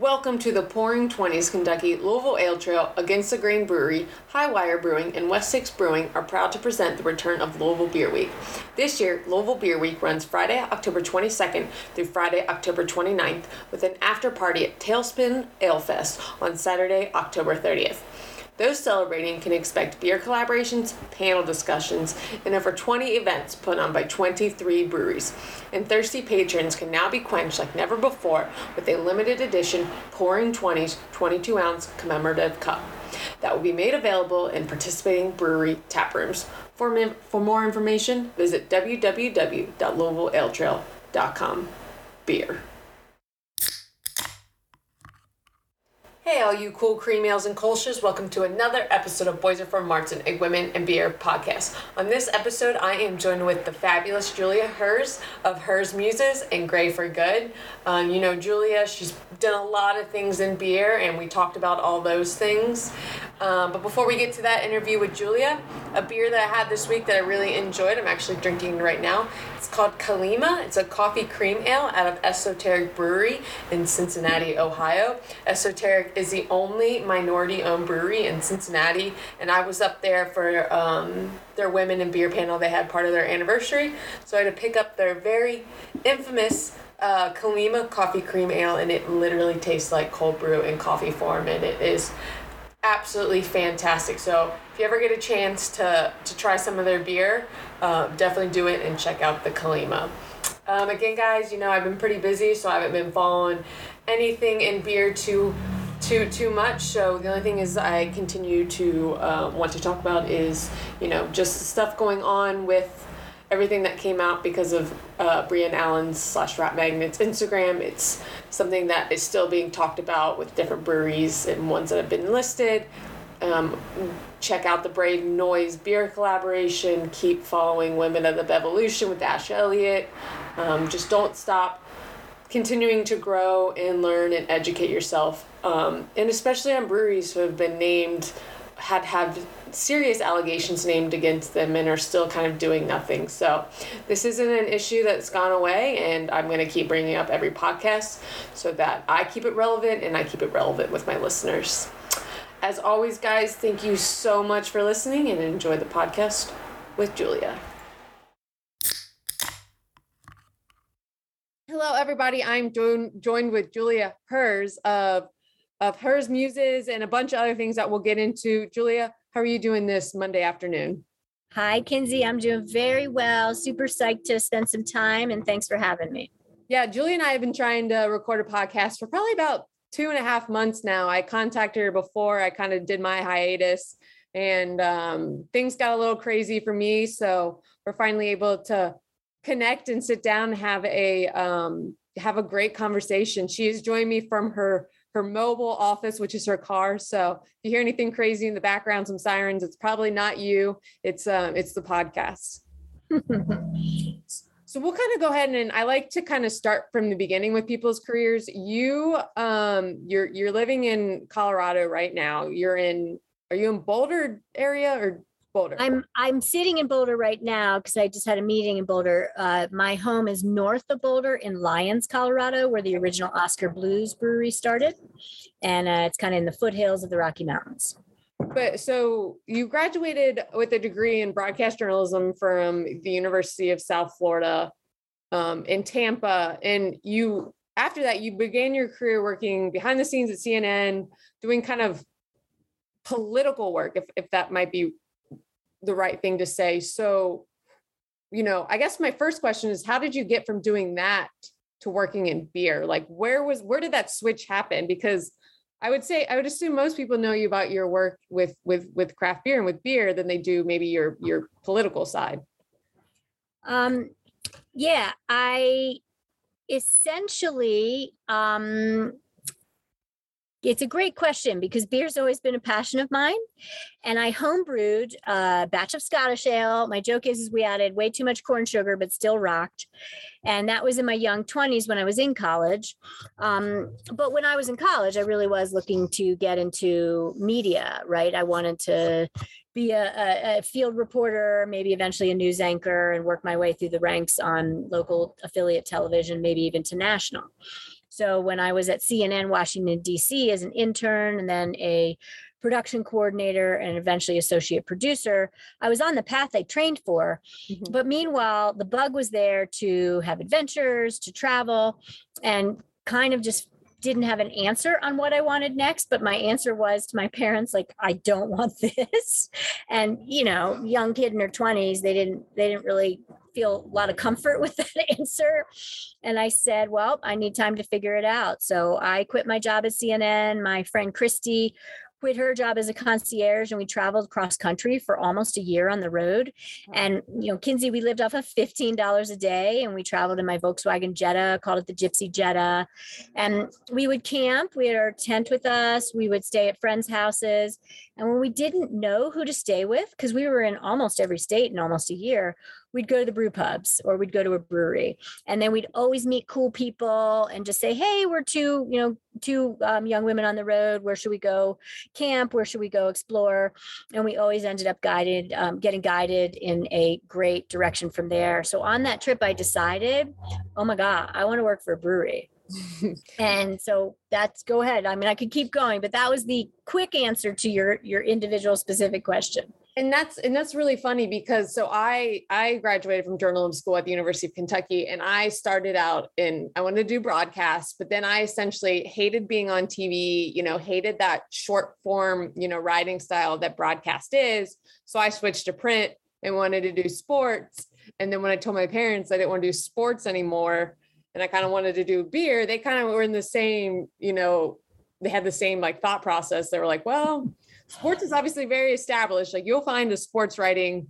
Welcome to the Pouring 20s Kentucky Louisville Ale Trail Against the Grain Brewery, High Wire Brewing, and West Six Brewing are proud to present the return of Louisville Beer Week. This year, Louisville Beer Week runs Friday, October 22nd through Friday, October 29th, with an after party at Tailspin Ale Fest on Saturday, October 30th. Those celebrating can expect beer collaborations, panel discussions, and over 20 events put on by 23 breweries. And thirsty patrons can now be quenched like never before with a limited edition Pouring 20s 22 ounce commemorative cup that will be made available in participating brewery tap rooms. For, for more information, visit www.louisvillealetrail.com. Beer. Hey, all you cool cream ales and kolsch's. Welcome to another episode of Boys Are From Martin, a women and beer podcast. On this episode, I am joined with the fabulous Julia Herz of Herz Muses and Gray for Good. Um, you know, Julia, she's done a lot of things in beer, and we talked about all those things. Um, but before we get to that interview with Julia, a beer that I had this week that I really enjoyed, I'm actually drinking right now. It's called Kalima. It's a coffee cream ale out of Esoteric Brewery in Cincinnati, Ohio. Esoteric is the only minority owned brewery in Cincinnati, and I was up there for um, their women in beer panel. They had part of their anniversary, so I had to pick up their very infamous uh, Kalima coffee cream ale, and it literally tastes like cold brew in coffee form, and it is absolutely fantastic. So if you ever get a chance to, to try some of their beer, uh, definitely do it and check out the Kalima. Um, again, guys, you know I've been pretty busy, so I haven't been following anything in beer too too too much. So the only thing is I continue to uh, want to talk about is you know just stuff going on with everything that came out because of uh, Brienne Allen's slash Rat Magnets Instagram. It's something that is still being talked about with different breweries and ones that have been listed. Um, check out the Brave Noise beer collaboration. Keep following Women of the Bevolution with Ash Elliott. Um, just don't stop continuing to grow and learn and educate yourself. Um, and especially on breweries who have been named, had had serious allegations named against them and are still kind of doing nothing. So, this isn't an issue that's gone away, and I'm going to keep bringing up every podcast so that I keep it relevant and I keep it relevant with my listeners. As always, guys, thank you so much for listening and enjoy the podcast with Julia. Hello, everybody. I'm jo- joined with Julia Herz of of Herz Muses and a bunch of other things that we'll get into. Julia, how are you doing this Monday afternoon? Hi, Kinsey. I'm doing very well. Super psyched to spend some time and thanks for having me. Yeah, Julie and I have been trying to record a podcast for probably about two and a half months now. I contacted her before I kind of did my hiatus and um, things got a little crazy for me. So we're finally able to connect and sit down and have a um, have a great conversation. She has joined me from her her mobile office, which is her car. So if you hear anything crazy in the background, some sirens, it's probably not you. It's um it's the podcast. so we'll kind of go ahead and, and I like to kind of start from the beginning with people's careers. You um you're you're living in Colorado right now. You're in are you in Boulder area or Boulder? I'm I'm sitting in Boulder right now because I just had a meeting in Boulder. Uh, my home is north of Boulder in Lyons, Colorado, where the original Oskar Blues Brewery started, and uh, it's kind of in the foothills of the Rocky Mountains. But so you graduated with a degree in broadcast journalism from the University of South Florida um, in Tampa, and you after that you began your career working behind the scenes at CNN, doing kind of political work, if if that might be the right thing to say. So, you know, I guess my first question is how did you get from doing that to working in beer? Like where was where did that switch happen? Because I would say I would assume most people know you about your work with with with craft beer and with beer than they do maybe your your political side. Um yeah, I essentially um it's a great question because beer's always been a passion of mine. And I homebrewed a batch of Scottish ale. My joke is, is we added way too much corn sugar, but still rocked. And that was in my young 20s when I was in college. Um, but when I was in college, I really was looking to get into media, right? I wanted to be a, a, a, field reporter, maybe eventually a news anchor, and work my way through the ranks on local affiliate television, maybe even to national. So when I was at CNN Washington, D.C. as an intern and then a production coordinator and eventually associate producer, I was on the path I trained for. Mm-hmm. But meanwhile, the bug was there to have adventures, to travel, and kind of just didn't have an answer on what I wanted next, but my answer was to my parents, like, I don't want this. And, you know, young kid in their 20s, they didn't, they didn't really feel a lot of comfort with that answer. And I said, well, I need time to figure it out. So I quit my job at CNN. My friend Christy quit her job as a concierge and we traveled cross country for almost a year on the road. And, you know, Kinsey, we lived off of $15 a day and we traveled in my Volkswagen Jetta, called it the Gypsy Jetta. And we would camp, we had our tent with us, we would stay at friends' houses. And when we didn't know who to stay with, because we were in almost every state in almost a year, we'd go to the brew pubs or we'd go to a brewery. And then we'd always meet cool people and just say hey we're two you know two um, young women on the road. Where should we go camp? Where should we go explore? And we always ended up guided um, getting guided in a great direction from there. So on that trip i decided oh my god i want to work for a brewery. And so that's go ahead. I mean i could keep going but that was the quick answer to your your individual specific question and that's and that's really funny because so i i graduated from journalism school at the university of kentucky and i started out in i wanted to do broadcast but then i essentially hated being on tv you know hated that short form you know writing style that broadcast is. So i switched to print and wanted to do sports. And then when i told my parents i didn't want to do sports anymore and i kind of wanted to do beer they kind of were in the same you know they had the same like thought process. They were like well sports is obviously very established. Like you'll find a sports writing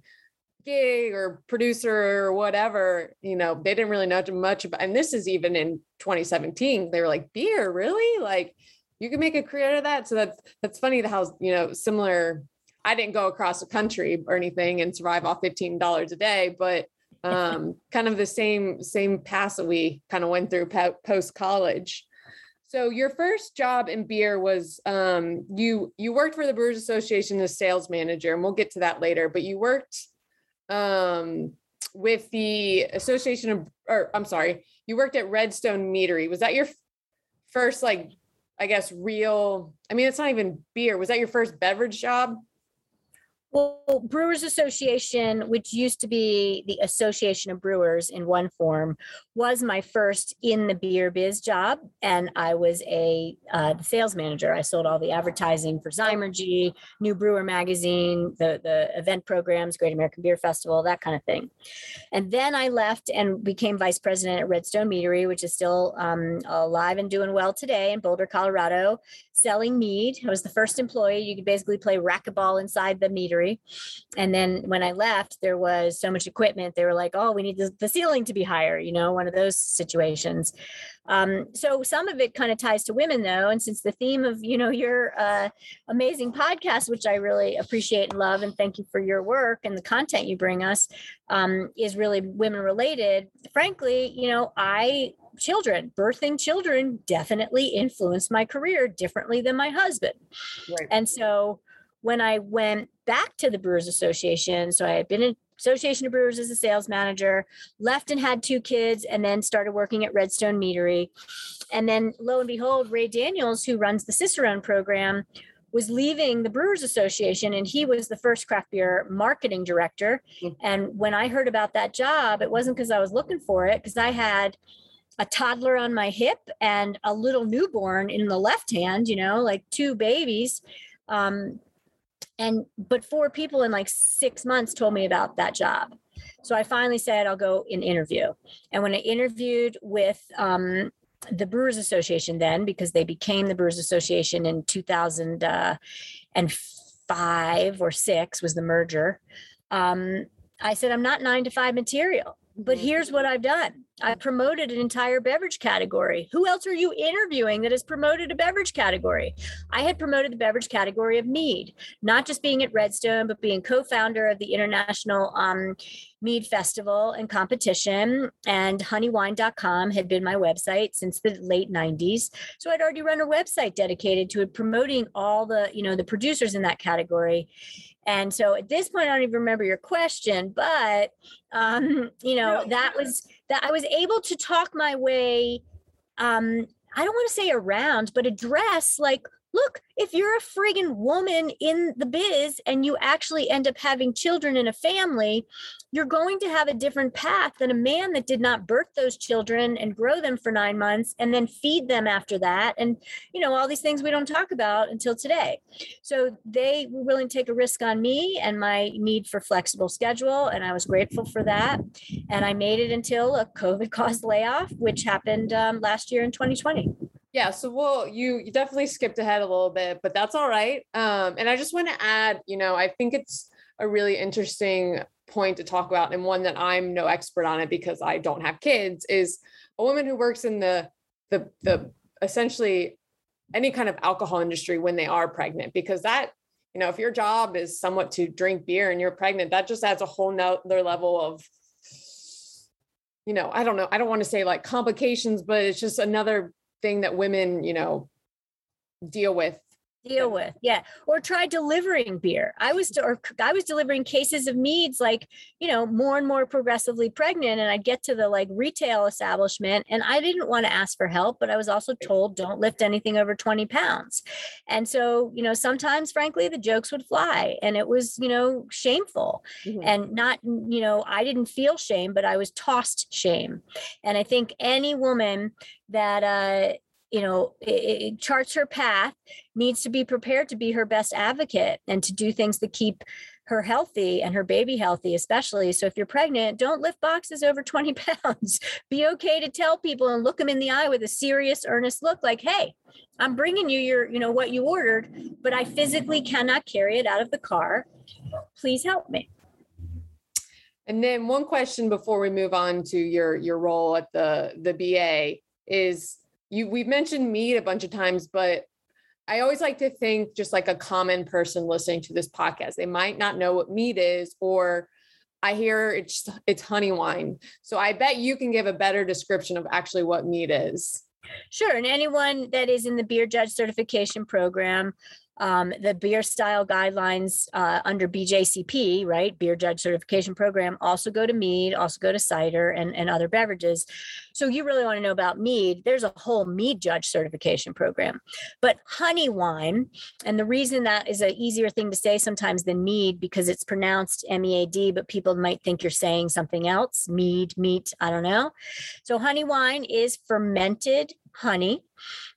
gig or producer or whatever, you know, they didn't really know much about, and this is even in 2017, they were like, beer, really? Like you can make a career out of that. So that's, that's funny the how, you know, similar, I didn't go across the country or anything and survive off $15 a day, but um, kind of the same, same path that we kind of went through post college. So your first job in beer was um, you you worked for the Brewers Association as sales manager, and we'll get to that later. But you worked um, with the Association of, or I'm sorry, you worked at Redstone Meadery. Was that your first like, I guess, real? I mean, it's not even beer. Was that your first beverage job? Well, Brewers Association, which used to be the Association of Brewers in one form, was my first in the beer biz job. And I was a uh, sales manager. I sold all the advertising for Zymurgy, New Brewer Magazine, the, the event programs, Great American Beer Festival, that kind of thing. And then I left and became vice president at Redstone Meadery, which is still um, alive and doing well today in Boulder, Colorado, selling mead. I was the first employee. You could basically play racquetball inside the meadery and then when I left, there was so much equipment. They were like, oh, we need the, the ceiling to be higher, you know, one of those situations. Um, so some of it kind of ties to women though. And since the theme of, you know, your uh, amazing podcast, which I really appreciate and love, and thank you for your work and the content you bring us, um, is really women related. Frankly, you know, I children, birthing children definitely influenced my career differently than my husband. Right. And so when I went back to the Brewers Association, so I had been in Association of Brewers as a sales manager, left and had two kids, and then started working at Redstone Meadery. And then lo and behold, Ray Daniels, who runs the Cicerone program, was leaving the Brewers Association and he was the first craft beer marketing director. Mm-hmm. And when I heard about that job, it wasn't because I was looking for it, because I had a toddler on my hip and a little newborn in the left hand, you know, like two babies. Um, and but four people in like six months told me about that job. So i finally said i'll go and interview. And when i interviewed with um, the brewers association then because they became the brewers association in 2005 or 6 was the merger um, i said i'm not nine to five material but here's what i've done I promoted an entire beverage category. Who else are you interviewing that has promoted a beverage category? I had promoted the beverage category of mead, not just being at Redstone, but being co founder of the International um, Mead Festival and Competition. And honeywine.com had been my website since the late 90s. So I'd already run a website dedicated to promoting all the, you know, the producers in that category. And so at this point, I don't even remember your question, but um, you know, that was that I was able to talk my way. Um, I don't want to say around, but address like look, if you're a friggin' woman in the biz and you actually end up having children in a family, you're going to have a different path than a man that did not birth those children and grow them for nine months and then feed them after that. And, you know, all these things we don't talk about until today. So they were willing to take a risk on me and my need for flexible schedule. And I was grateful for that. And I made it until a COVID caused layoff, which happened um, last year in 2020. Yeah, so well, you you definitely skipped ahead a little bit, but that's all right. Um, and I just want to add, you know, I think it's a really interesting point to talk about, and one that I'm no expert on it because I don't have kids, is a woman who works in the the the essentially any kind of alcohol industry when they are pregnant, because that, you know, if your job is somewhat to drink beer and you're pregnant, that just adds a whole nother level of you know, I don't know, I don't want to say like complications, but it's just another thing that women, you know, deal with deal with yeah or try delivering beer. I was or i was delivering cases of meads like you know more and more progressively pregnant and i'd get to the like retail establishment and i didn't want to ask for help but i was also told don't lift anything over 20 pounds. And so you know sometimes frankly the jokes would fly and it was you know shameful. Mm-hmm. and not you know i didn't feel shame but i was tossed shame. And i think any woman that uh you know it, it charts her path needs to be prepared to be her best advocate and to do things that keep her healthy and her baby healthy especially. So if you're pregnant don't lift boxes over 20 pounds. Be okay to tell people and look them in the eye with a serious earnest look like hey i'm bringing you your you know what you ordered but i physically cannot carry it out of the car. Please help me. And then one question before we move on to your your role at the the ba is you we've mentioned mead a bunch of times, but I always like to think just like a common person listening to this podcast, they might not know what mead is, or I hear it's it's honey wine. So I bet you can give a better description of actually what mead is. Sure. And anyone that is in the beer judge certification program um, the beer style guidelines uh, under BJCP, right, beer judge certification program, also go to mead, also go to cider and, and other beverages. So you really want to know about mead. There's a whole mead judge certification program. But honey wine, and the reason that is an easier thing to say sometimes than mead because it's pronounced M E A D, but people might think you're saying something else, mead, meat, I don't know. So honey wine is fermented honey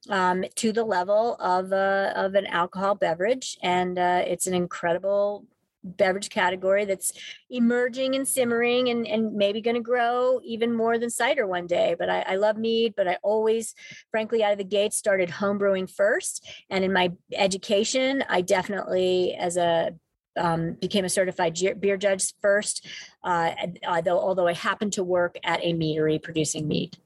um, to the level of a, of an alcohol beverage, and uh, it's an incredible beverage category that's emerging and simmering and, and maybe going to grow even more than cider one day. But I, I, love mead, but I always, frankly, out of the gate started homebrewing first. And in my education, I definitely, as a um, became a certified beer judge first, uh, although, although I happened to work at a meadery producing mead.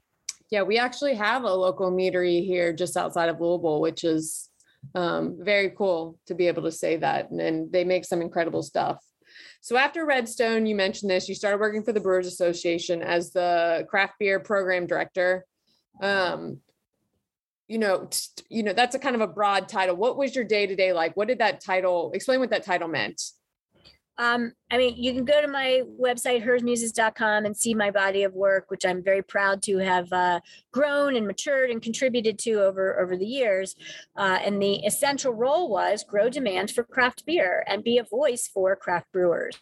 Yeah, we actually have a local meadery here just outside of Louisville, which is um, very cool to be able to say that. And, and they make some incredible stuff. So after Redstone, you mentioned this, you started working for the Brewers Association as the craft beer program director. Um, you know, you know, that's a kind of a broad title. What was your day to day like? What did that title explain what that title meant? Um, I mean, you can go to my website, herzmuses.com, and see my body of work, which I'm very proud to have uh, grown and matured and contributed to over, over the years. Uh, and the essential role was grow demand for craft beer and be a voice for craft brewers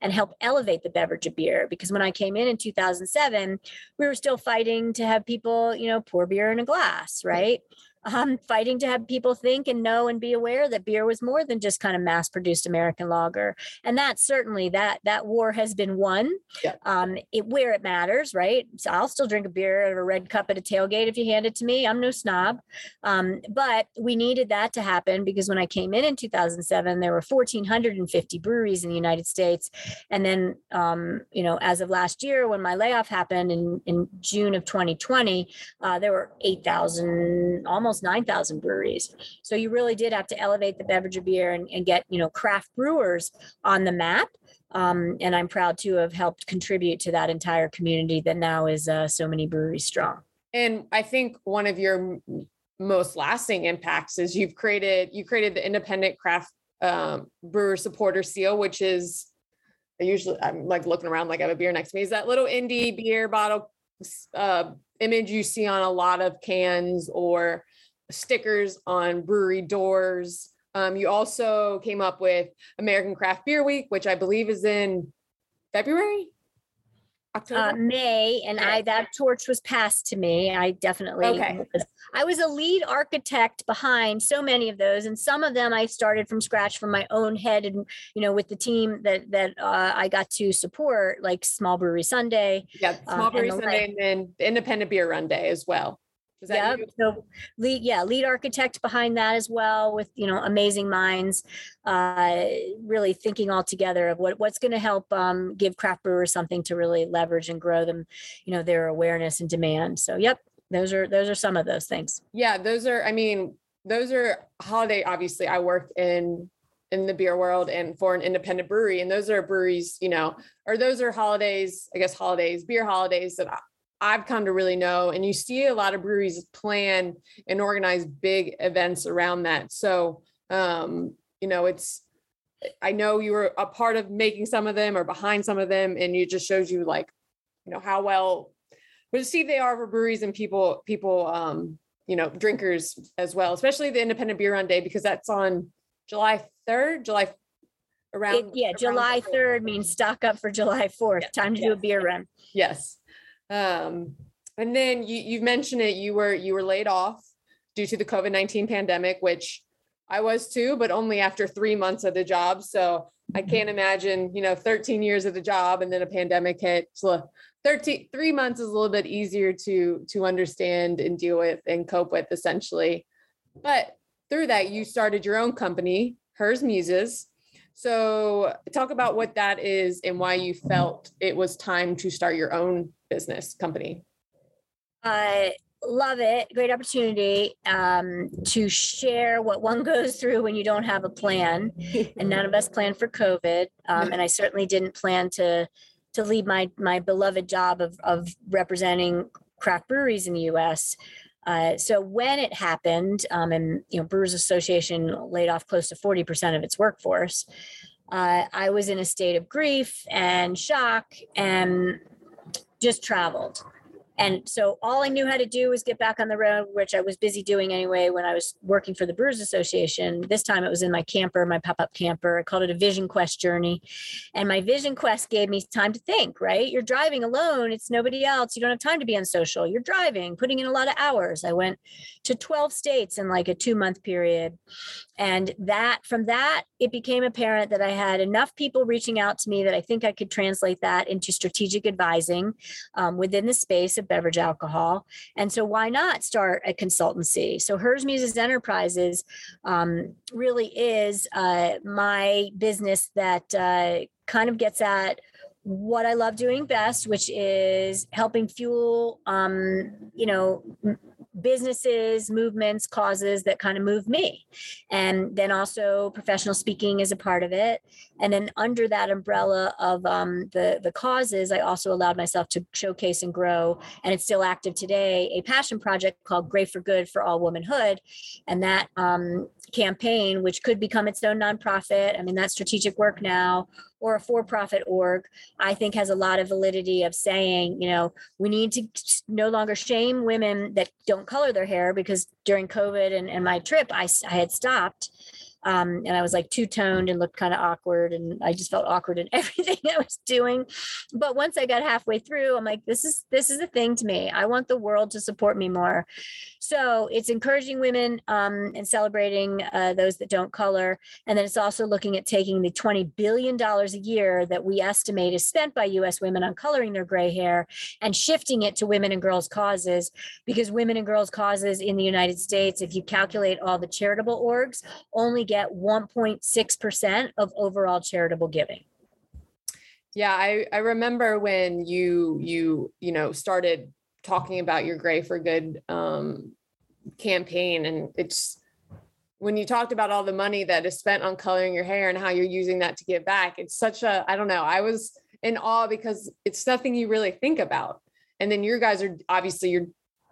and help elevate the beverage of beer because when i came in in 2007 we were still fighting to have people you know pour beer in a glass right um, fighting to have people think and know and be aware that beer was more than just kind of mass produced American lager. And that certainly that that war has been won yeah. um, it, where it matters, right? So I'll still drink a beer out of a red cup at a tailgate if you hand it to me. I'm no snob. Um, but we needed that to happen because when I came in in 2007, there were 1,450 breweries in the United States. And then, um, you know, as of last year, when my layoff happened in, in June of 2020, uh, there were 8,000, almost almost 9,000 breweries. So you really did have to elevate the beverage of beer and, and get, you know, craft brewers on the map. Um, and I'm proud to have helped contribute to that entire community that now is uh, so many breweries strong. And I think one of your most lasting impacts is you've created you created the independent craft um, brewer supporter seal, which is I usually I'm like looking around like I have a beer next to me. Is that little indie beer bottle uh, image you see on a lot of cans or stickers on brewery doors. Um, you also came up with American Craft Beer Week, which I believe is in February. October? Uh, May, and I that torch was passed to me. I definitely okay. was, I was a lead architect behind so many of those, and some of them I started from scratch from my own head, and you know, with the team that that uh, I got to support, like Small Brewery Sunday. Yeah, uh, Small Brewery and Sunday, and then Independent Beer Run Day as well. Yeah. So lead, yeah, lead architect behind that as well, with you know amazing minds, uh, really thinking all together of what what's going to help um, give craft brewers something to really leverage and grow them, you know, their awareness and demand. So yep, those are those are some of those things. Yeah, those are. I mean, those are holiday. Obviously, I work in in the beer world and for an independent brewery and those are breweries you know or those are holidays i guess holidays beer holidays that I've come to really know. And you see a lot of breweries plan and organize big events around that. So, um, you know, it's, I know you were a part of making some of them or behind some of them, and it just shows you like, you know, how well But see, they are for breweries and people, people, um, you know, drinkers as well, especially the Independent Beer Run Day because that's on July 3rd, July around. It, yeah, around July 3rd means stock up for July 4th. Yes. Time to do a beer run. Yes. Um, and then you you mentioned it. You were you were laid off due to the COVID nineteen pandemic, which I was too, but only after three months of the job. So I mm-hmm. can't imagine, you know, 13 years of the job and then a pandemic hit. So 13, three months is a little bit easier to to understand and deal with and cope with essentially. But through that, you started your own company, Herz Muses. So talk about what that is and why you felt it was time to start your own business company? I love it. Great opportunity um, to share what one goes through when you don't have a plan. and none of us planned for COVID. Um, and I certainly didn't plan to to leave my my beloved job of of representing craft breweries in the U.S. Uh, so when it happened, um, and you know, Brewers Association laid off close to forty percent of its workforce. Uh, I was in a state of grief and shock, and just traveled. And so all I knew how to do was get back on the road, which I was busy doing anyway when I was working for the Brewers Association. This time it was in my camper, my pop up camper. I called it a Vision Quest journey. And my Vision Quest gave me time to think, right? You're driving alone, it's nobody else. You don't have time to be on social. You're driving, putting in a lot of hours. I went to 12 states in like a two month period. And that from that, it became apparent that I had enough people reaching out to me that I think I could translate that into strategic advising um, within the space of beverage alcohol. And so, why not start a consultancy? So, Herz Muses Enterprises um, really is uh, my business that uh, kind of gets at what I love doing best, which is helping fuel, um, you know, businesses, movements, causes that kind of move me. And then also professional speaking is a part of it. And then under that umbrella of um, the, the causes, I also allowed myself to showcase and grow, and it's still active today, a passion project called Gray for Good for All Womanhood. And that um, campaign, which could become its own nonprofit, I mean, that's strategic work now, or a for-profit org i think has a lot of validity of saying you know we need to no longer shame women that don't color their hair because during covid and, and my trip I, I had stopped um, and I was like two toned and looked kind of awkward, and I just felt awkward in everything I was doing. But once I got halfway through, I'm like, this is this is a thing to me. I want the world to support me more. So it's encouraging women um, and celebrating uh, those that don't color, and then it's also looking at taking the 20 billion dollars a year that we estimate is spent by U.S. women on coloring their gray hair and shifting it to women and girls causes, because women and girls causes in the United States, if you calculate all the charitable orgs, only get 1.6% of overall charitable giving. Yeah, I, I remember when you you you know started talking about your Gray for Good um, campaign, and it's when you talked about all the money that is spent on coloring your hair and how you're using that to give back. It's such a I don't know. I was in awe because it's nothing you really think about. And then your guys are obviously you're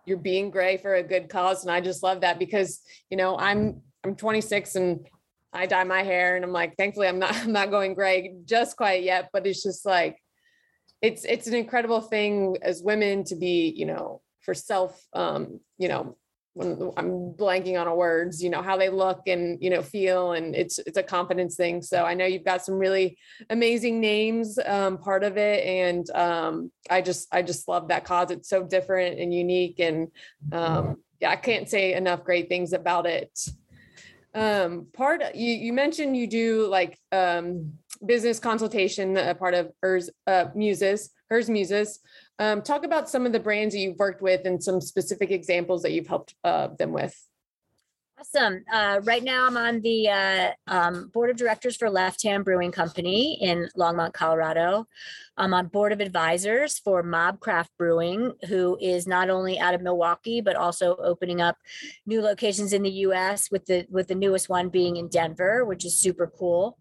you're being gray for a good cause, and I just love that because you know I'm I'm 26 and I dye my hair and I'm like, thankfully I'm not I'm not going gray just quite yet, but it's just like it's it's an incredible thing as women to be, you know, for self, um, you know, I'm blanking on a words, you know, how they look and, you know, feel, and it's, it's a confidence thing. So I know you've got some really amazing names, um, part of it. And, um, I just, I just love that cause. It's so different and unique. And, um, yeah, I can't say enough great things about it. Um, part, you, you mentioned you do like, um, business consultation, a part of Herz, uh, muses, Herz Muses. Um, talk about some of the brands that you've worked with and some specific examples that you've helped uh, them with. Awesome. Uh, right now, I'm on the uh, um, board of directors for Left Hand Brewing Company in Longmont, Colorado. I'm on board of advisors for Mob Craft Brewing, who is not only out of Milwaukee but also opening up new locations in the U.S. with the with the newest one being in Denver, which is super cool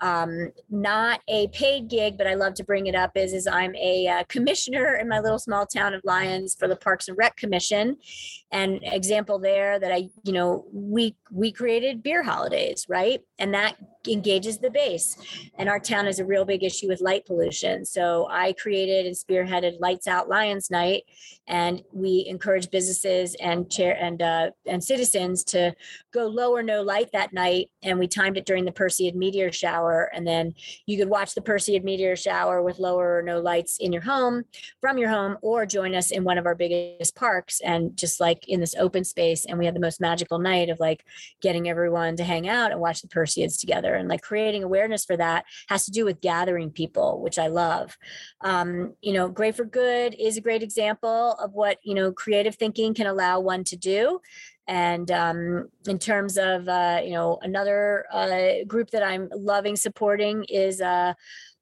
um, not a paid gig, but I love to bring it up is, is I'm a uh, commissioner in my little small town of Lyons for the Parks and Rec Commission. And example there that I, you know, we we created beer holidays, right? And that engages the base. And our town has a real big issue with light pollution. So I created and spearheaded Lights Out Lyons Night, and we encourage businesses and chair and uh, and citizens to go low or no light that night. And we timed it during the Perseid meteor shower, and then you could watch the Perseid meteor shower with lower or no lights in your home from your home, or join us in one of our biggest parks and just like in this open space. And we had the most magical night of like getting everyone to hang out and watch the Perseids together and like creating awareness for that has to do with gathering people which i love. Um, you know Gray for Good is a great example of what you know creative thinking can allow one to do. And um, in terms of uh, you know another uh, group that i'm loving supporting is uh,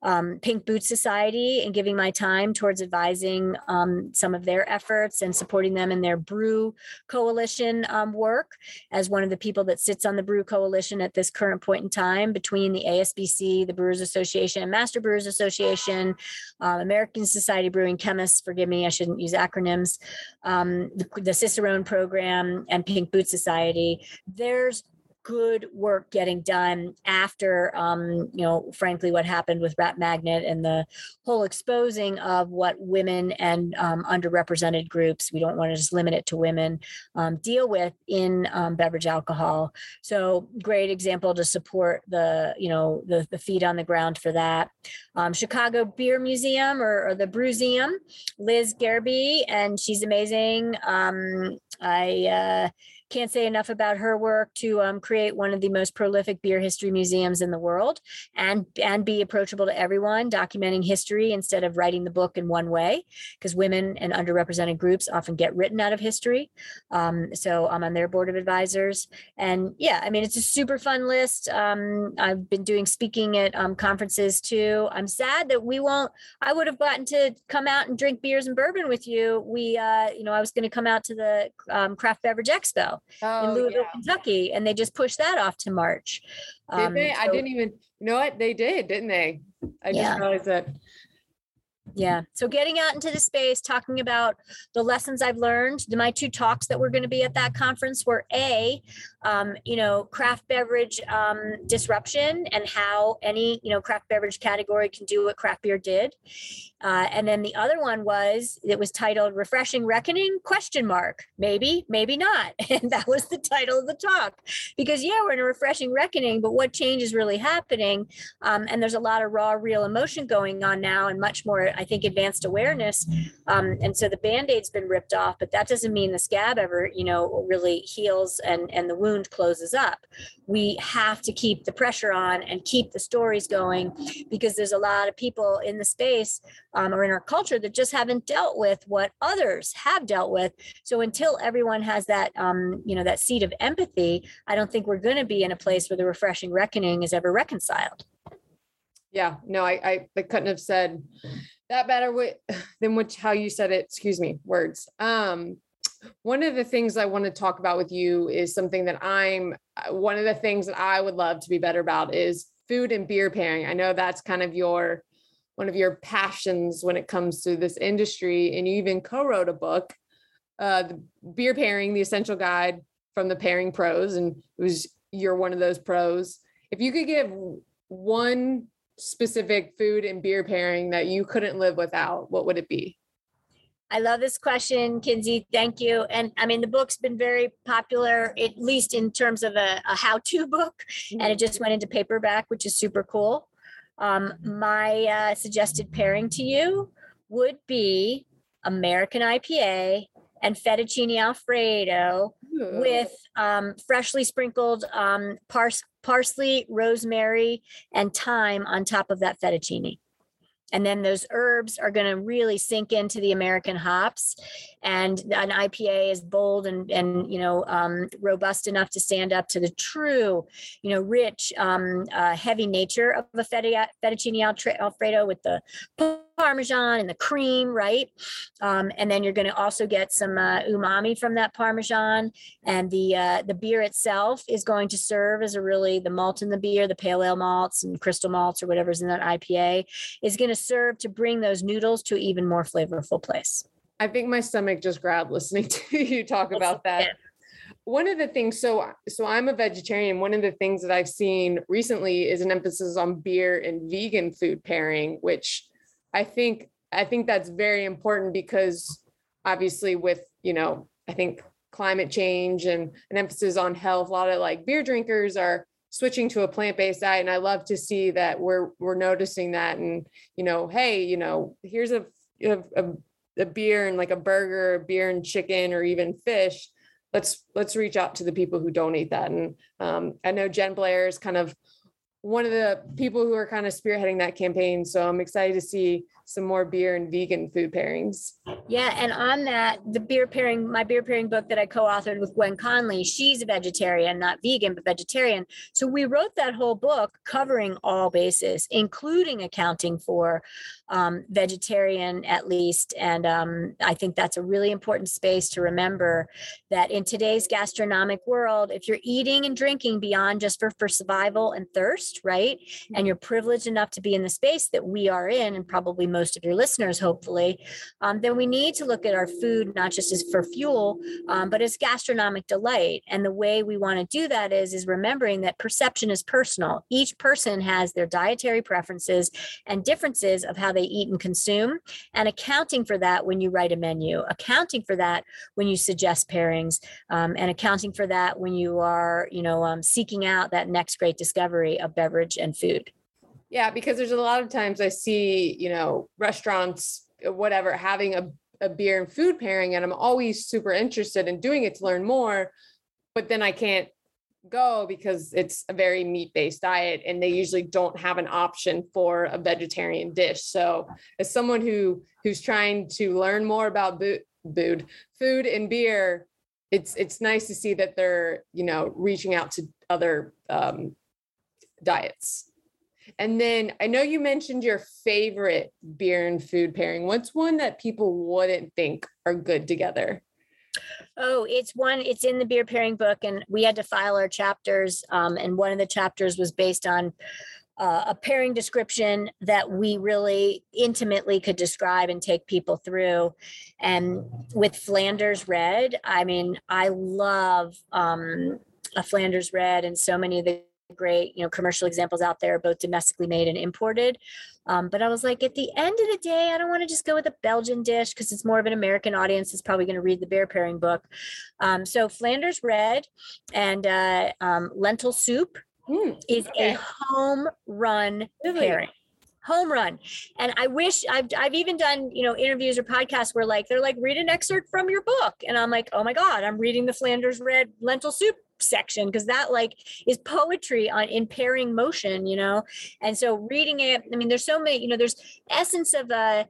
um, Pink Boot Society and giving my time towards advising um, some of their efforts and supporting them in their Brew Coalition um, work as one of the people that sits on the Brew Coalition at this current point in time between the ASBC, the Brewers Association, Master Brewers Association, uh, American Society Brewing Chemists, forgive me, I shouldn't use acronyms, um, the, the Cicerone program, and Pink Boot Society. There's good work getting done after um, you know frankly what happened with rat magnet and the whole exposing of what women and um, underrepresented groups we don't want to just limit it to women um, deal with in um, beverage alcohol. So great example to support the you know the, the feet on the ground for that. Um, chicago beer museum or, or the brewseum liz Garibay and she's amazing. Um, i uh, can't say enough about her work to um, create one of the most prolific beer history museums in the world and and be approachable to everyone documenting history instead of writing the book in one way because women and underrepresented groups often get written out of history. Um, so i'm on their board of advisors. And yeah i mean it's a super fun list. Um, i've been doing speaking at um, conferences too. I'm sad that we won't i would have gotten to come out and drink beers and bourbon with you. We uh, you know i was going to come out to the um, craft beverage expo oh, in Louisville, yeah. Kentucky, and they just pushed that off to March. Did um, they? So, I didn't even you know what they did, didn't they? I just realized that. Yeah. So getting out into the space, talking about the lessons I've learned. My two talks that were going to be at that conference were A, um, you know, craft beverage um, disruption and how any, you know, craft beverage category can do what craft beer did. Uh, and then the other one was it was titled refreshing reckoning question mark. Maybe maybe not. And that was the title of the talk. Because yeah we're in a refreshing reckoning but what change is really happening? Um, and there's a lot of raw real emotion going on now and much more i think advanced awareness. Um, and so the band-aid's been ripped off but that doesn't mean the scab ever you know really heals and and the wound closes up we have to keep the pressure on and keep the stories going because there's a lot of people in the space um, or in our culture that just haven't dealt with what others have dealt with. So until everyone has that, um, you know, that seed of empathy, I don't think we're going to be in a place where the refreshing reckoning is ever reconciled. Yeah, no, I, I, I couldn't have said that better than which how you said it. Excuse me, words. Um, one of the things I want to talk about with you is something that I'm uh, one of the things that I would love to be better about is food and beer pairing. I know that's kind of your one of your passions when it comes to this industry. And you even co-wrote a book, uh, the beer pairing, the essential guide from the pairing pros. And it was, you're one of those pros. If you could give one specific food and beer pairing that you couldn't live without, what would it be? I love this question, Kinsey. Thank you. And I mean, the book's been very popular, at least in terms of a, a how to book, and it just went into paperback, which is super cool. Um, my uh, suggested pairing to you would be American IPA and fettuccine alfredo Ooh. with um, freshly sprinkled um, pars- parsley, rosemary, and thyme on top of that fettuccine and then those herbs are going to really sink into the American hops. And an IPA is bold and and you know um, robust enough to stand up to the true, you know, rich, um, uh, heavy nature of a fettuccine alfredo with the parmesan and the cream, right? Um, and then you're going to also get some uh, umami from that parmesan, and the uh, the beer itself is going to serve as a really the malt in the beer, the pale ale malts and crystal malts or whatever's in that IPA is going to serve to bring those noodles to an even more flavorful place. I think my stomach just grabbed listening to you talk about that. One of the things, so so I'm a vegetarian. One of the things that I've seen recently is an emphasis on beer and vegan food pairing, which I think I think that's very important because obviously with, you know, I think climate change and an emphasis on health, a lot of like beer drinkers are switching to a plant-based diet and I love to see that we're we're noticing that and you know, hey, you know, here's a a, a beer and like a burger, a beer and chicken or even fish. Let's let's reach out to the people who don't eat that. And um, I know Jen Blair is kind of one of the people who are kind of spearheading that campaign. So I'm excited to see some more beer and vegan food pairings. Yeah, and on that, the beer pairing, my beer pairing book that I co-authored with Gwen Conley, she's a vegetarian, not vegan, but vegetarian. So we wrote that whole book covering all bases, including accounting for um, vegetarian at least. And um, I think that's a really important space to remember that in today's gastronomic world, if you're eating and drinking beyond just for, for survival and thirst, right? And mm-hmm. you're privileged enough to be in the space that we are in, and probably most of your listeners, hopefully, um, then we need to look at our food not just as for fuel, um, but as gastronomic delight. And the way we want to do that is is remembering that perception is personal. Each person has their dietary preferences and differences of how they eat and consume, and accounting for that when you write a menu, accounting for that when you suggest pairings, um, and accounting for that when you are, you know, um, seeking out that next great discovery of beverage and food. Yeah, because there's a lot of times I see, you know, restaurants, whatever, having a, a beer and food pairing, and I'm always super interested in doing it to learn more. But then I can't go because it's a very meat based diet and they usually don't have an option for a vegetarian dish so as someone who who's trying to learn more about food food and beer it's it's nice to see that they're you know reaching out to other um, diets and then I know you mentioned your favorite beer and food pairing. What's one that people wouldn't think are good together? Oh, it's one, it's in the beer pairing book, and we had to file our chapters. Um, and one of the chapters was based on uh, a pairing description that we really intimately could describe and take people through. And with Flanders Red, I mean, I love um, a Flanders Red and so many of the great you know commercial examples out there both domestically made and imported um, but i was like at the end of the day i don't want to just go with a belgian dish because it's more of an american audience that's probably going to read the bear pairing book um, so flanders red and uh, um, lentil soup mm, is okay. a home run really? pairing home run. And I wish I've I've even done, you know, interviews or podcasts where like they're like, read an excerpt from your book. And I'm like, oh my God, I'm reading the Flanders Red lentil soup section because that like is poetry on in pairing motion you know? And so reading it i mean there's so many you know there's essence of uh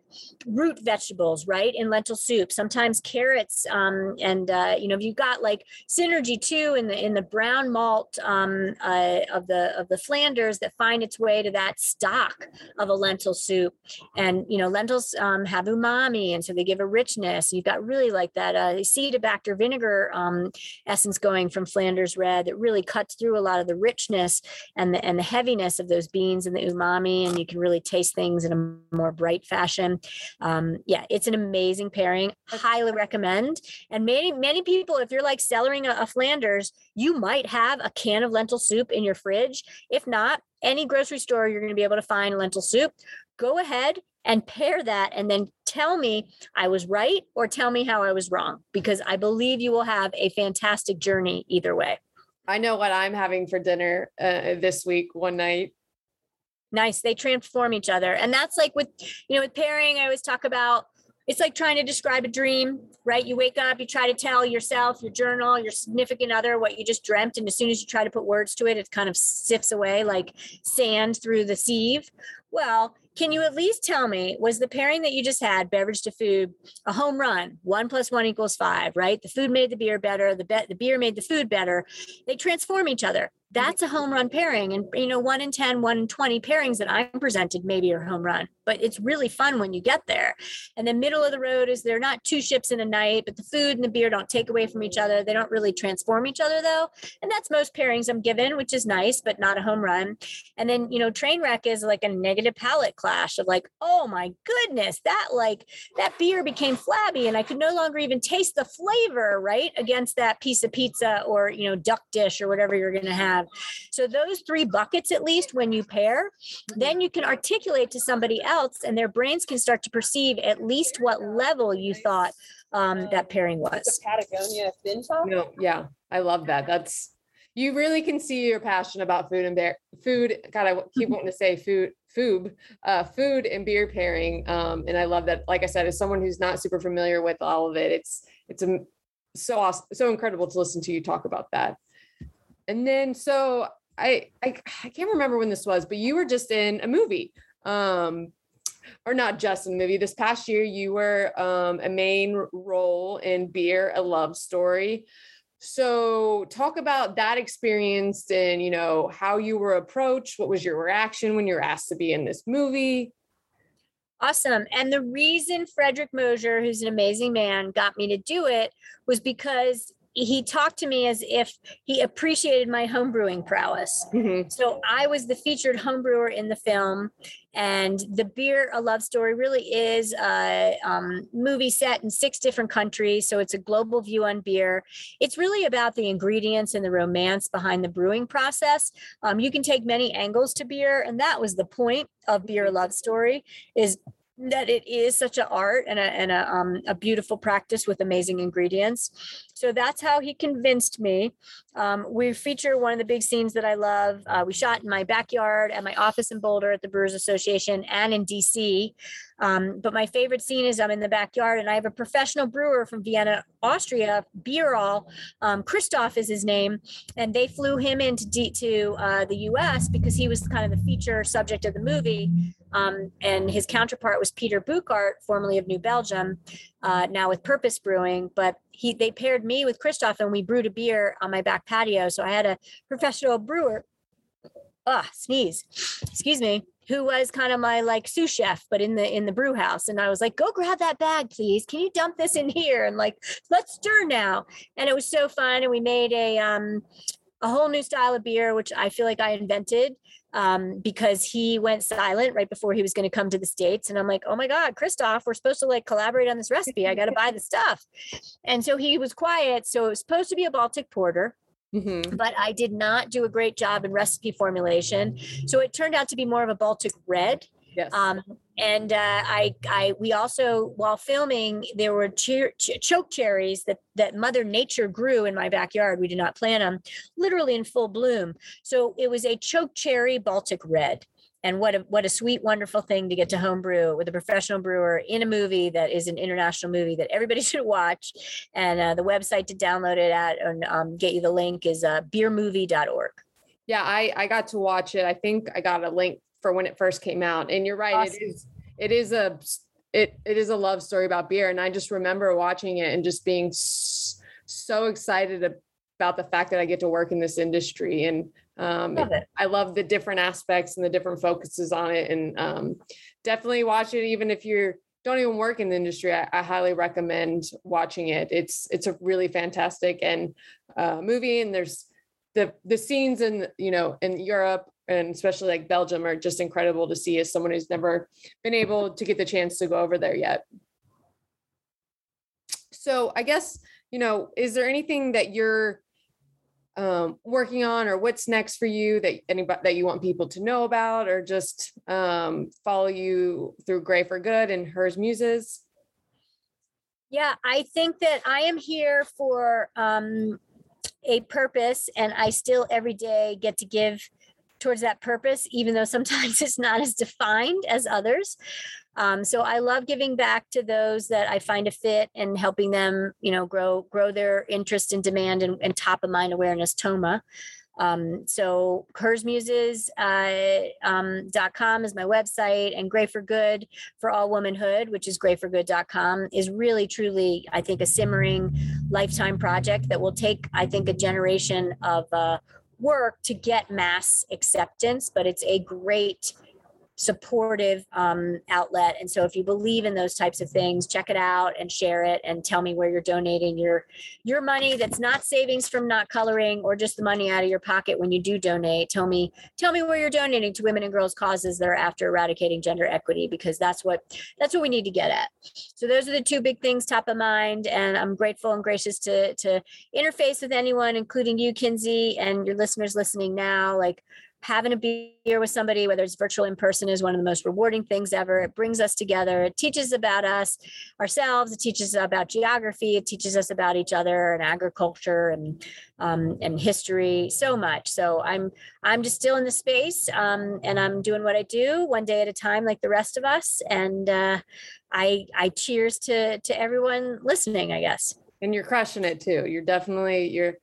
root vegetables right in lentil soup sometimes carrots um and uh you know if you've got like synergy too in the in the brown malt um uh, of the of the flanders that find its way to that stock of a lentil soup. And you know lentils um have umami and so they give a richness. You've got really like that uh acetobacter vinegar um essence going from flanders Flanders red that really cuts through a lot of the richness and the and the heaviness of those beans and the umami, and you can really taste things in a more bright fashion. Um, yeah, it's an amazing pairing. Highly recommend. And many many people, if you're like cellaring a, a Flanders, you might have a can of lentil soup in your fridge. If not, any grocery store, you're going to be able to find lentil soup. Go ahead and pair that and then tell me I was right or tell me how I was wrong because I believe you will have a fantastic journey either way. I know what I'm having for dinner uh, this week one night. Nice. They transform each other. And that's like with, you know, with pairing, I always talk about it's like trying to describe a dream, right? You wake up, you try to tell yourself, your journal, your significant other what you just dreamt. And as soon as you try to put words to it, it kind of sifts away like sand through the sieve. Well, can you at least tell me was the pairing that you just had beverage to food a home run one plus one equals five right? The food made the beer better the, be- the beer made the food better. They transform each other that's a home run pairing and you know one in 10 one in 20 pairings that i'm presented maybe are home run but it's really fun when you get there. And the middle of the road is they're not two ships in a night but the food and the beer don't take away from each other. They don't really transform each other though and that's most pairings i'm given which is nice but not a home run. And then you know train wreck is like a negative palate clash of like oh my goodness that like that beer became flabby and i could no longer even taste the flavor right against that piece of pizza or you know duck dish or whatever you're going to have have. So those three buckets, at least when you pair, then you can articulate to somebody else and their brains can start to perceive at least what level you thought um, that pairing was. Patagonia thin top? No, yeah, I love that. That's you really can see your passion about food and beer food. God, I keep wanting to say food, food, uh, food and beer pairing. Um, and I love that. Like I said, as someone who's not super familiar with all of it, it's it's a so awesome, so incredible to listen to you talk about that. And then so I, I I can't remember when this was, but you were just in a movie. Um or not just in the movie. This past year, you were um, a main role in Beer, a Love Story. So, talk about that experience and you know how you were approached. What was your reaction when you were asked to be in this movie? Awesome. And the reason Frederick Mosier, who's an amazing man, got me to do it was because he talked to me as if he appreciated my homebrewing prowess. Mm-hmm. So I was the featured homebrewer in the film, and the beer, a love story, really is a um, movie set in six different countries. So it's a global view on beer. It's really about the ingredients and the romance behind the brewing process. Um, you can take many angles to beer, and that was the point of beer, love story, is that it is such an art and a and a um, a beautiful practice with amazing ingredients. So that's how he convinced me. Um, we feature one of the big scenes that I love. Uh, we shot in my backyard at my office in Boulder at the Brewers Association and in DC. Um, but my favorite scene is I'm in the backyard and I have a professional brewer from Vienna, Austria, Bierol. Um, Christoph is his name, and they flew him into D- to uh, the U.S. because he was kind of the feature subject of the movie. Um, and his counterpart was Peter Bouckaert, formerly of New Belgium, uh, now with Purpose Brewing. But he they paired me with Christoph and we brewed a beer on my back patio. So I had a professional brewer. Ah, sneeze. Excuse me. Who was kind of my like sous chef, but in the in the brew house. And I was like, go grab that bag, please. Can you dump this in here? And like, let's stir now. And it was so fun. And we made a um a whole new style of beer, which I feel like I invented um, because he went silent right before he was going to come to the States. And I'm like, oh my God, Christoph, we're supposed to like collaborate on this recipe. I got to buy the stuff. And so he was quiet. So it was supposed to be a Baltic porter. Mm-hmm. But I did not do a great job in recipe formulation. So it turned out to be more of a Baltic red. Yes. Um, and uh, I, I, we also, while filming, there were ch- choke cherries that that Mother Nature grew in my backyard. We did not plant them, literally in full bloom. So it was a choke cherry Baltic red. And what a what a sweet, wonderful thing to get to homebrew with a professional brewer in a movie that is an international movie that everybody should watch. And uh, the website to download it at and um, get you the link is uh, beermovie.org. Yeah, I I got to watch it. I think I got a link for when it first came out. And you're right, awesome. it is it is a it it is a love story about beer. And I just remember watching it and just being so excited about the fact that I get to work in this industry. And um, love I love the different aspects and the different focuses on it. And um, definitely watch it, even if you don't even work in the industry. I, I, highly recommend watching it. It's it's a really fantastic and uh, movie, and there's the the scenes in you know in Europe and especially like Belgium are just incredible to see as someone who's never been able to get the chance to go over there yet. So I guess, you know, is there anything that you're um, working on or what's next for you that anybody that you want people to know about or just um, follow you through Gray for Good and Herz Muses? Yeah, I think that I am here for um, a purpose, and I still every day get to give towards that purpose, even though sometimes it's not as defined as others. Um, so I love giving back to those that I find a fit and helping them, you know, grow grow their interest and demand and, and top of mind awareness. Toma. Um, so herzmuses uh, um, .com is my website and Gray for Good for all womanhood, which is grayforgood.com is really truly, I think, a simmering lifetime project that will take, I think, a generation of uh, work to get mass acceptance, but it's a great supportive um, outlet. And so if you believe in those types of things, check it out and share it and tell me where you're donating your your money that's not savings from not coloring or just the money out of your pocket when you do donate. Tell me tell me where you're donating to women and girls causes that are after eradicating gender equity because that's what that's what we need to get at. So those are the two big things top of mind and I'm grateful and gracious to to interface with anyone including you Kinsey and your listeners listening now like having a beer with somebody, whether it's virtual in person, is one of the most rewarding things ever. It brings us together. It teaches about us ourselves. It teaches about geography. It teaches us about each other and agriculture and um, and history. So much. So I'm I'm just still in the space, um, and I'm doing what I do one day at a time, like the rest of us. And uh, I I cheers to to everyone listening. I guess. And you're crushing it too. You're definitely you're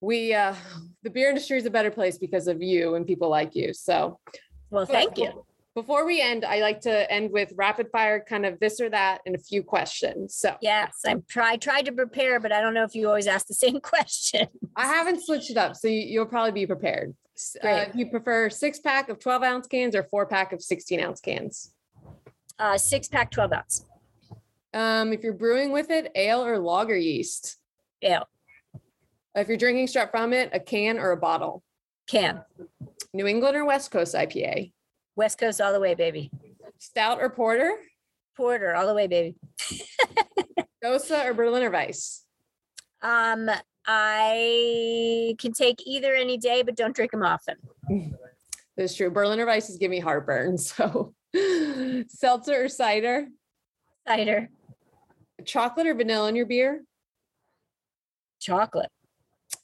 we uh the beer industry is a better place because of you and people like you so. Well thank you. before we end i like to end with rapid fire kind of this or that and a few questions so. Yes i'm try tried to prepare but i don't know if you always ask the same question i haven't switched it up so you, will probably be prepared. Uh, you prefer six pack of 12 ounce cans or four pack of 16 ounce cans? Uh six pack 12 ounce. Um if you're brewing with it ale or lager yeast? Ale if you're drinking straight from it, a can or a bottle? Can. New England or West Coast IPA? West Coast all the way, baby. Stout or porter? Porter all the way, baby. Gose or Berliner Weiss? Um, I can take either any day, but don't drink them often. That's true. Berliner Weisses give me heartburn. So, seltzer or cider? Cider. Chocolate or vanilla in your beer? Chocolate.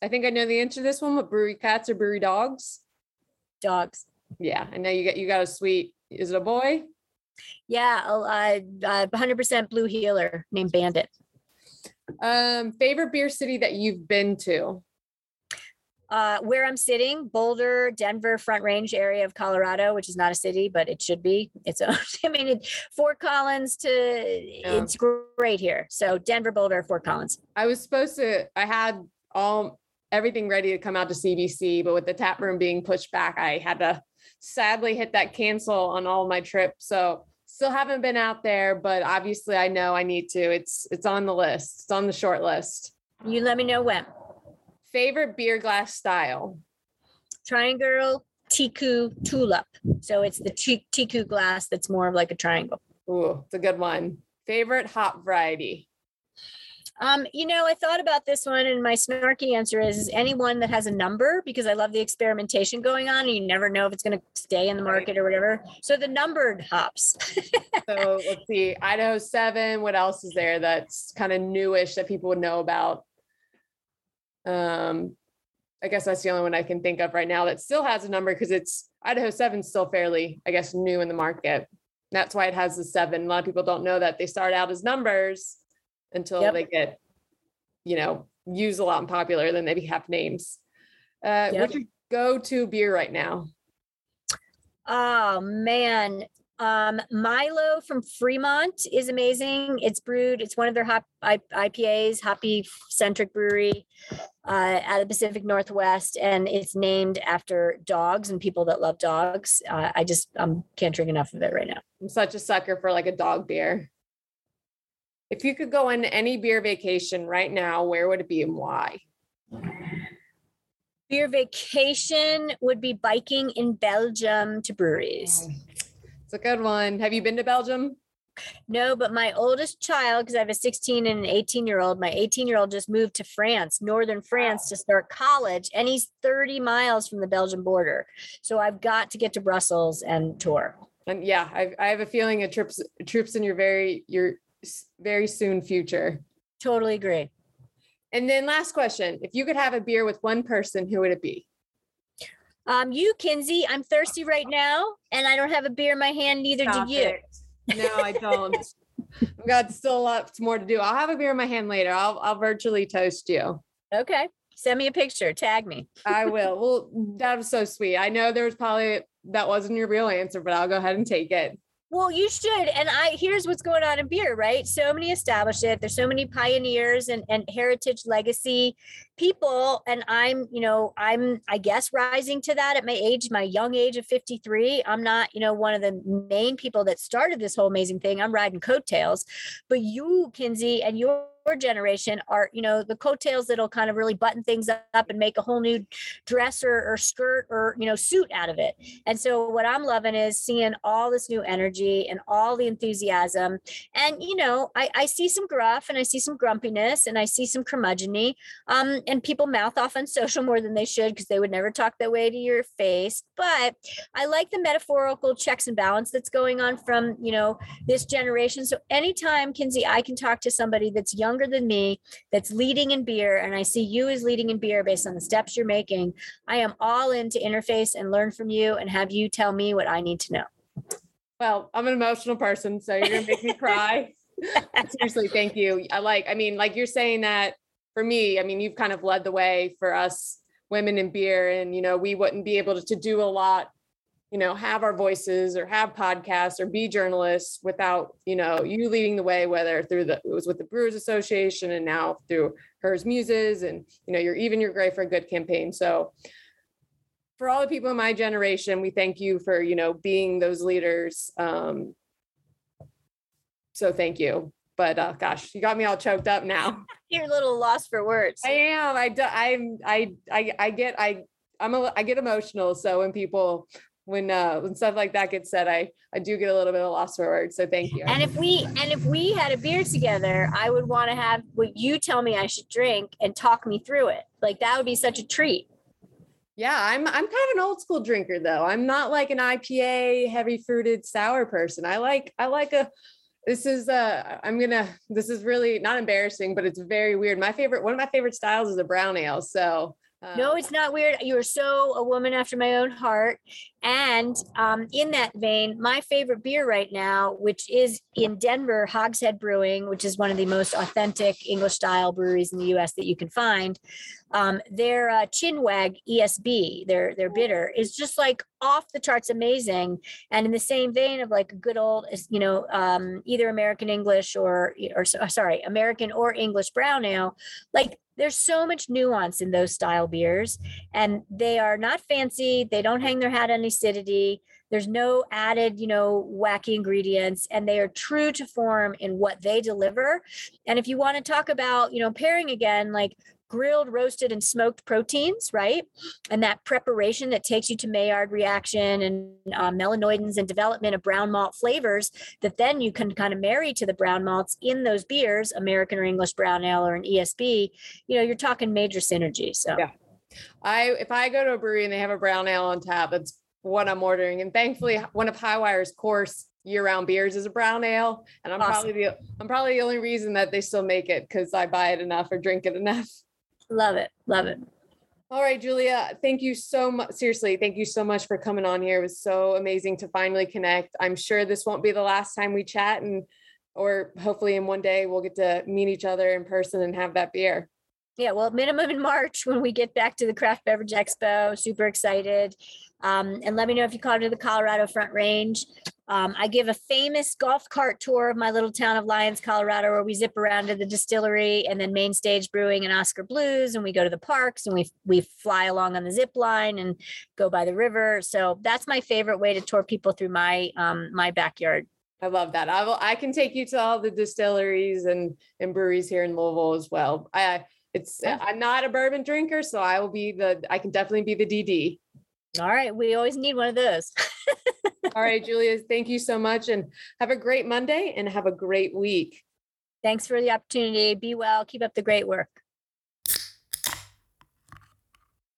I think I know the answer to this one. What brewery cats or brewery dogs? Dogs. Yeah, I know you got you got a sweet. Is it a boy? Yeah, uh, uh, 100% blue heeler named Bandit. Um, favorite beer city that you've been to? Uh, where I'm sitting, Boulder, Denver, Front Range area of Colorado, which is not a city, but it should be. It's own. I mean, it, Fort Collins to yeah. it's great here. So Denver, Boulder, Fort Collins. I was supposed to. I had all everything ready to come out to CBC, but with the tap room being pushed back, I had to sadly hit that cancel on all my trips. So still haven't been out there, but obviously I know I need to. It's it's on the list. It's on the short list. You let me know when. Favorite beer glass style? Triangle Teku Tulip. So it's the Teku glass that's more of like a triangle. Ooh, it's a good one. Favorite hop variety? Um, you know, I thought about this one, and my snarky answer is, is anyone that has a number because I love the experimentation going on, and you never know if it's going to stay in the market right. or whatever. So the numbered hops. so let's see, Idaho Seven. What else is there that's kind of newish that people would know about? Um, I guess that's the only one I can think of right now that still has a number because it's Idaho Seven still fairly, I guess, new in the market. That's why it has the seven. A lot of people don't know that they start out as numbers until yep. they get, you know, used a lot and popular, then they have names. Uh, yep. What's your go-to beer right now? Oh man, um, Milo from Fremont is amazing. It's brewed. It's one of their hop I, IPAs, hoppy centric brewery uh, out of the Pacific Northwest, and it's named after dogs and people that love dogs. Uh, I just um, can't drink enough of it right now. I'm such a sucker for like a dog beer. If you could go on any beer vacation right now, where would it be and why? Beer vacation would be biking in Belgium to breweries. It's a good one. Have you been to Belgium? No, but my oldest child, because I have a 16 and an 18 year old, my 18 year old just moved to France, northern France, wow. to start college, and he's 30 miles from the Belgian border. So I've got to get to Brussels and tour. And yeah, I, I have a feeling a trips troops in your very your very soon future. Totally agree. And then last question: If you could have a beer with one person, who would it be? Um, you, Kinsey. I'm thirsty right now, and I don't have a beer in my hand. Neither Stop do you. It. No, I don't. I've got still lots more to do. I'll have a beer in my hand later. I'll I'll virtually toast you. Okay. Send me a picture. Tag me. I will. Well, that was so sweet. I know there was probably that wasn't your real answer, but I'll go ahead and take it. Well, you should. And I here's what's going on in beer, right? So many established it. There's so many pioneers and, and heritage legacy people. And I'm, you know, I'm, I guess, rising to that at my age, my young age of 53. I'm not, you know, one of the main people that started this whole amazing thing. I'm riding coattails. But you, Kinsey, and your generation are you know the coattails that'll kind of really button things up and make a whole new dress or, or skirt or you know suit out of it and so what i'm loving is seeing all this new energy and all the enthusiasm and you know i, I see some gruff and i see some grumpiness and i see some curmudgeony um, and people mouth off on social more than they should because they would never talk that way to your face but i like the metaphorical checks and balance that's going on from you know this generation. So anytime kinsey i can talk to somebody that's younger than me that's leading in beer and i see you as leading in beer based on the steps you're making i am all in to interface and learn from you and have you tell me what i need to know. Well i'm an emotional person so you're gonna make me cry. Seriously thank you. I like i mean like you're saying that for me, I mean, you've kind of led the way for us women in beer. And, you know, we wouldn't be able to, do a lot, you know, have our voices or have podcasts or be journalists without, you know, you leading the way, whether through the, it was with the Brewers Association and now through Herz Muses and, you know, you're even you're great for a good campaign. So for all the people in my generation, we thank you for, you know, being those leaders. Um, so thank you but uh, gosh, you got me all choked up now. You're a little lost for words. I am. I do, I'm. I. I. I get. I. I'm. A, I get emotional. So when people, when uh, when stuff like that gets said, I. I do get a little bit of lost for words. So thank you. And if we and if we had a beer together, I would want to have what you tell me I should drink and talk me through it. Like that would be such a treat. Yeah, I'm I'm kind of an old school drinker though. I'm not like an IPA heavy fruited sour person. I like I like a this is uh i'm gonna this is really not embarrassing but it's very weird. My favorite one of my favorite styles is a brown ale so no, um, it's not weird. You are so a woman after my own heart. And um, in that vein, my favorite beer right now, which is in Denver, Hogshead Brewing, which is one of the most authentic English style breweries in the US that you can find. Um, their uh, Chinwag ESB, their their bitter, is just like off the charts amazing. And in the same vein of like a good old, you know, um, either American English or or sorry, American or English brown ale, like there's so much nuance in those style beers and they are not fancy they don't hang their hat on acidity there's no added you know wacky ingredients and they are true to form in what they deliver. And if you want to talk about you know pairing again like grilled, roasted, and smoked proteins, right? And that preparation that takes you to Maillard reaction and uh, melanoidins and development of brown malt flavors that then you can kind of marry to the brown malts in those beers, American or English brown ale or an ESB. You know, you're talking major synergy. So, yeah. I if I go to a brewery and they have a brown ale on tap, that's what I'm ordering. And thankfully, one of Hi-Wire's course year-round beers is a brown ale, and I'm awesome. probably the I'm probably the only reason that they still make it because I buy it enough or drink it enough. Love it. Love it. All right, Julia, thank you so much. Seriously, thank you so much for coming on here. It was so amazing to finally connect. I'm sure this won't be the last time we chat and or hopefully in one day we'll get to meet each other in person and have that beer. Yeah, well, minimum in March when we get back to the Craft Beverage Expo. Super excited. Um, and let me know if you come to the Colorado Front Range. Um, I give a famous golf cart tour of my little town of Lyons, Colorado, where we zip around to the distillery and then main stage brewing and Oskar Blues, and we go to the parks and we we fly along on the zip line and go by the river. So that's my favorite way to tour people through my um, my backyard. I love that. I will. I can take you to all the distilleries and and breweries here in Louisville as well. I it's I'm not a bourbon drinker, so I will be the. I can definitely be the DD. All right, we always need one of those. All right, Julia, thank you so much and have a great Monday and have a great week. Thanks for the opportunity. Be well. Keep up the great work.